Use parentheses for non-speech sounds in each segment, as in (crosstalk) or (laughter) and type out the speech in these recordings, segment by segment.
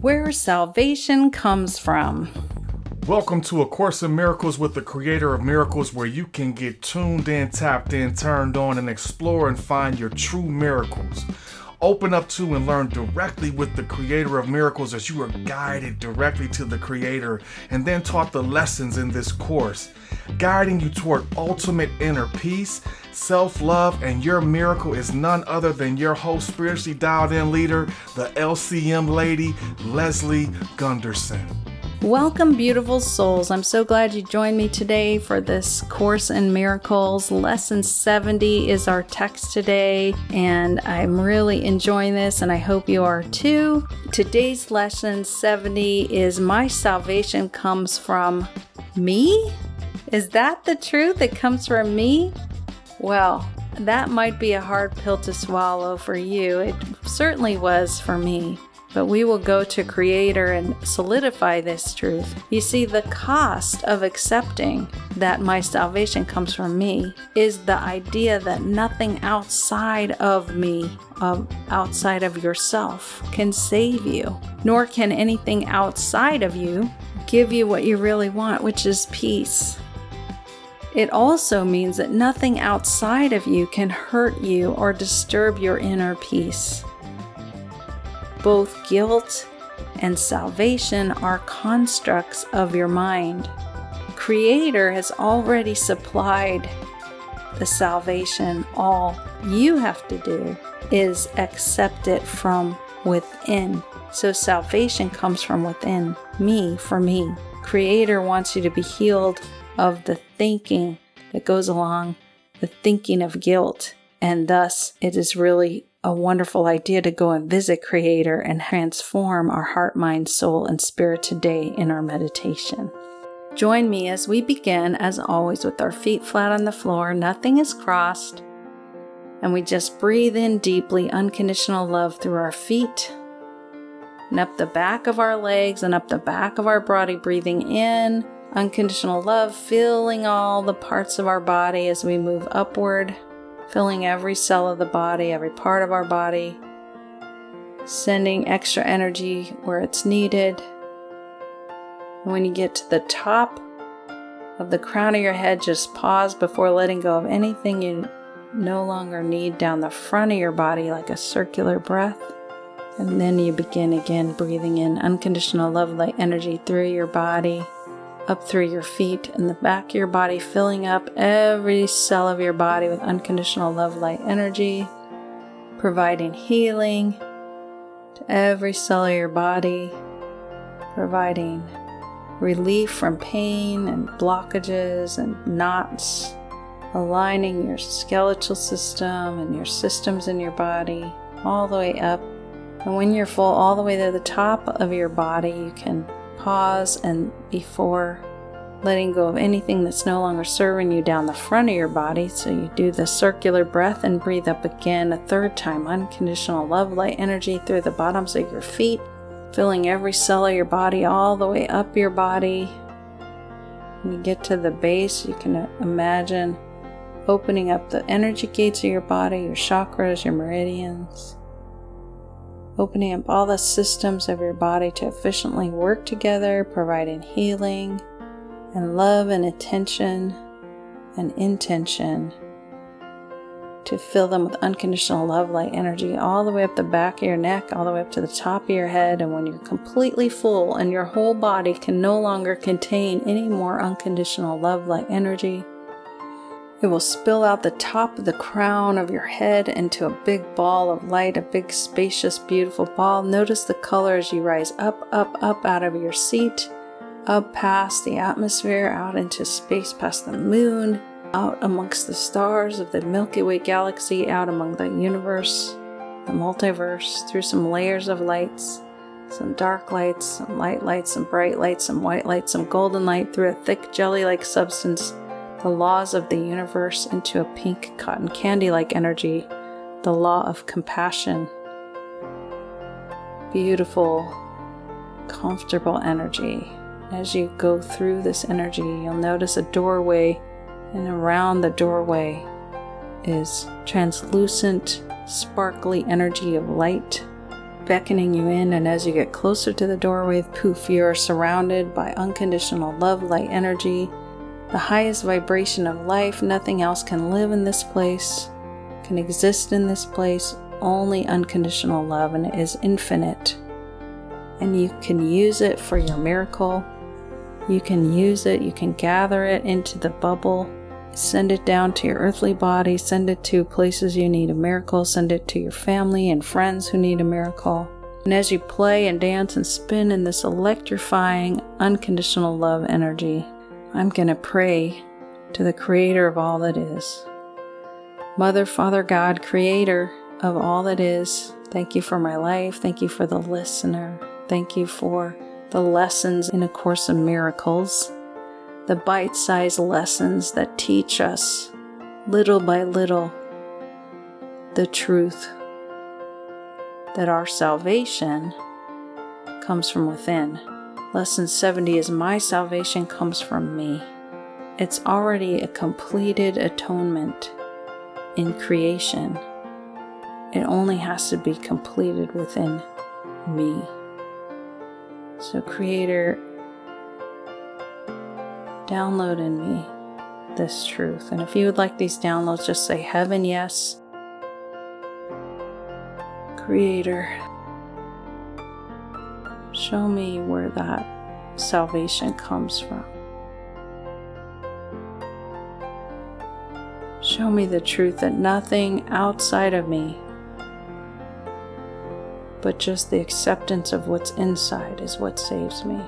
where salvation comes from. Welcome to A Course in Miracles with the Creator of Miracles, where you can get tuned in, tapped in, turned on, and explore and find your true miracles. Open up to and learn directly with the Creator of Miracles as you are guided directly to the Creator and then taught the lessons in this course, guiding you toward ultimate inner peace, self love, and your miracle is none other than your host, spiritually dialed in leader, the LCM lady, Leslie Gunterson. Welcome, beautiful souls. I'm so glad you joined me today for this Course in Miracles. Lesson 70 is our text today, and I'm really enjoying this, and I hope you are too. Today's lesson 70 is My salvation comes from me? Is that the truth? It comes from me? Well, that might be a hard pill to swallow for you. It certainly was for me but we will go to Creator and solidify this truth. You see, the cost of accepting that my salvation comes from me is the idea that nothing outside of me, um, outside of yourself, can save you, nor can anything outside of you give you what you really want, which is peace. It also means that nothing outside of you can hurt you or disturb your inner peace. Both guilt and salvation are constructs of your mind. Creator has already supplied the salvation. All you have to do is accept it from within. So salvation comes from within me for me. Creator wants you to be healed of the thinking that goes along the thinking of guilt. And thus, it is really a wonderful idea to go and visit Creator and transform our heart, mind, soul, and spirit today in our meditation. Join me as we begin, as always, with our feet flat on the floor, nothing is crossed, and we just breathe in deeply unconditional love through our feet and up the back of our legs and up the back of our body, breathing in unconditional love, filling all the parts of our body as we move upward filling every cell of the body, every part of our body, sending extra energy where it's needed. And when you get to the top of the crown of your head, just pause before letting go of anything you no longer need down the front of your body, like a circular breath. And then you begin again breathing in unconditional love light energy through your body up through your feet and the back of your body, filling up every cell of your body with unconditional love light energy, providing healing to every cell of your body, providing relief from pain and blockages and knots, aligning your skeletal system and your systems in your body all the way up. And when you're full, all the way to the top of your body, you can pause and before letting go of anything that's no longer serving you down the front of your body. So you do the circular breath and breathe up again a third time. Unconditional love light energy through the bottoms of your feet, filling every cell of your body all the way up your body. When you get to the base, you can imagine opening up the energy gates of your body, your chakras, your meridians opening up all the systems of your body to efficiently work together, providing healing and love and attention and intention to fill them with unconditional love light energy all the way up the back of your neck, all the way up to the top of your head. And when you're completely full and your whole body can no longer contain any more unconditional love light energy, it will spill out the top of the crown of your head into a big ball of light, a big, spacious, beautiful ball. Notice the color as you rise up, up, up out of your seat, up past the atmosphere, out into space, past the moon, out amongst the stars of the Milky Way galaxy, out among the universe, the multiverse, through some layers of lights some dark lights, some light lights, some bright lights, some white lights, some golden light through a thick jelly like substance the laws of the universe into a pink cotton candy like energy, the law of compassion. Beautiful, comfortable energy. As you go through this energy, you'll notice a doorway, and around the doorway is translucent, sparkly energy of light beckoning you in. And as you get closer to the doorway, poof, you are surrounded by unconditional love, light, energy, the highest vibration of life. Nothing else can live in this place, can exist in this place. Only unconditional love, and it is infinite. And you can use it for your miracle. You can use it, you can gather it into the bubble Send it down to your earthly body, send it to places you need a miracle, send it to your family and friends who need a miracle. And as you play and dance and spin in this electrifying, unconditional love energy, I'm going to pray to the Creator of all that is. Mother, Father, God, Creator of all that is, thank you for my life. Thank you for the listener. Thank you for the lessons in A Course in Miracles the bite sized lessons that teach us, little by little, the truth that our salvation comes from within. Lesson 70 is My salvation comes from me. It's already a completed atonement in creation. It only has to be completed within me. So, Creator, download in me this truth. And if you would like these downloads, just say heaven, yes. Creator, show me where that salvation comes from. Show me the truth that nothing outside of me, but just the acceptance of what's inside, is what saves me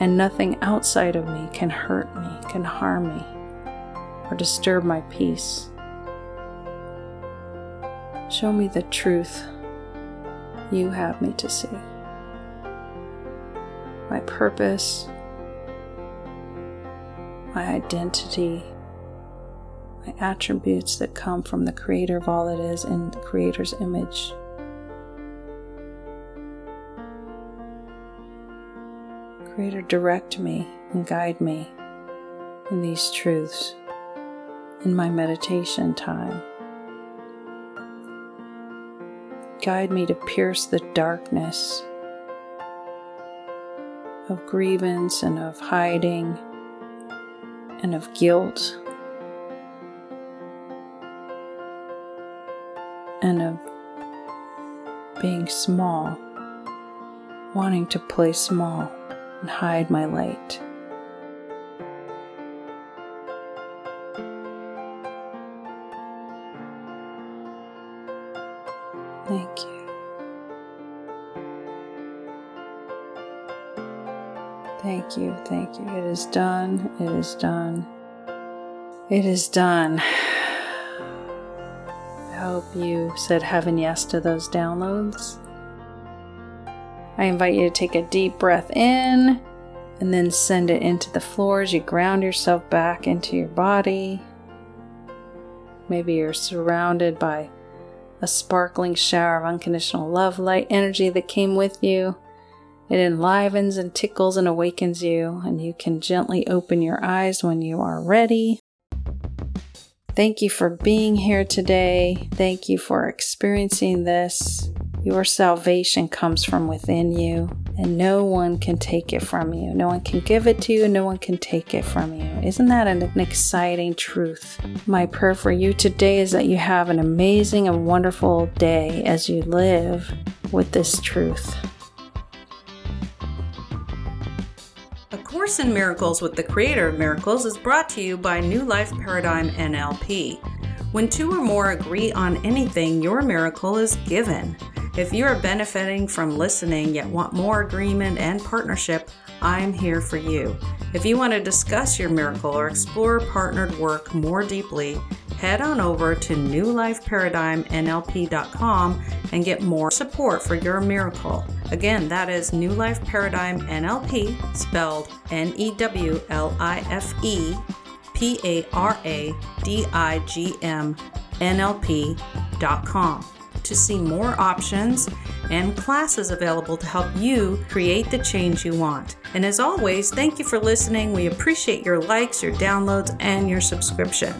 and nothing outside of me can hurt me, can harm me, or disturb my peace. Show me the truth you have me to see. My purpose, my identity, my attributes that come from the Creator of all that is in the Creator's image. Creator, direct me and guide me in these truths in my meditation time. Guide me to pierce the darkness of grievance and of hiding and of guilt and of being small, wanting to play small and hide my light. Thank you. Thank you, thank you. It is done, it is done, it is done. (sighs) I hope you said heaven yes to those downloads. I invite you to take a deep breath in and then send it into the floor as you ground yourself back into your body. Maybe you're surrounded by a sparkling shower of unconditional love, light, energy that came with you. It enlivens and tickles and awakens you, and you can gently open your eyes when you are ready. Thank you for being here today. Thank you for experiencing this. Your salvation comes from within you, and no one can take it from you. No one can give it to you, no one can take it from you. Isn't that an, exciting truth? My prayer for you today is that you have an amazing and wonderful day as you live with this truth. Course in Miracles with the Creator of Miracles is brought to you by New Life Paradigm NLP. When two or more agree on anything, your miracle is given. If you are benefiting from listening yet want more agreement and partnership, I'm here for you. If you want to discuss your miracle or explore partnered work more deeply, head on over to newlifeparadigmnlp.com and get more support for your miracle. Again, that is New Life Paradigm NLP, spelled N E W L I F E P A R A D I G M NLP.com to see more options and classes available to help you create the change you want. And as always, thank you for listening. We appreciate your likes, your downloads, and your subscription.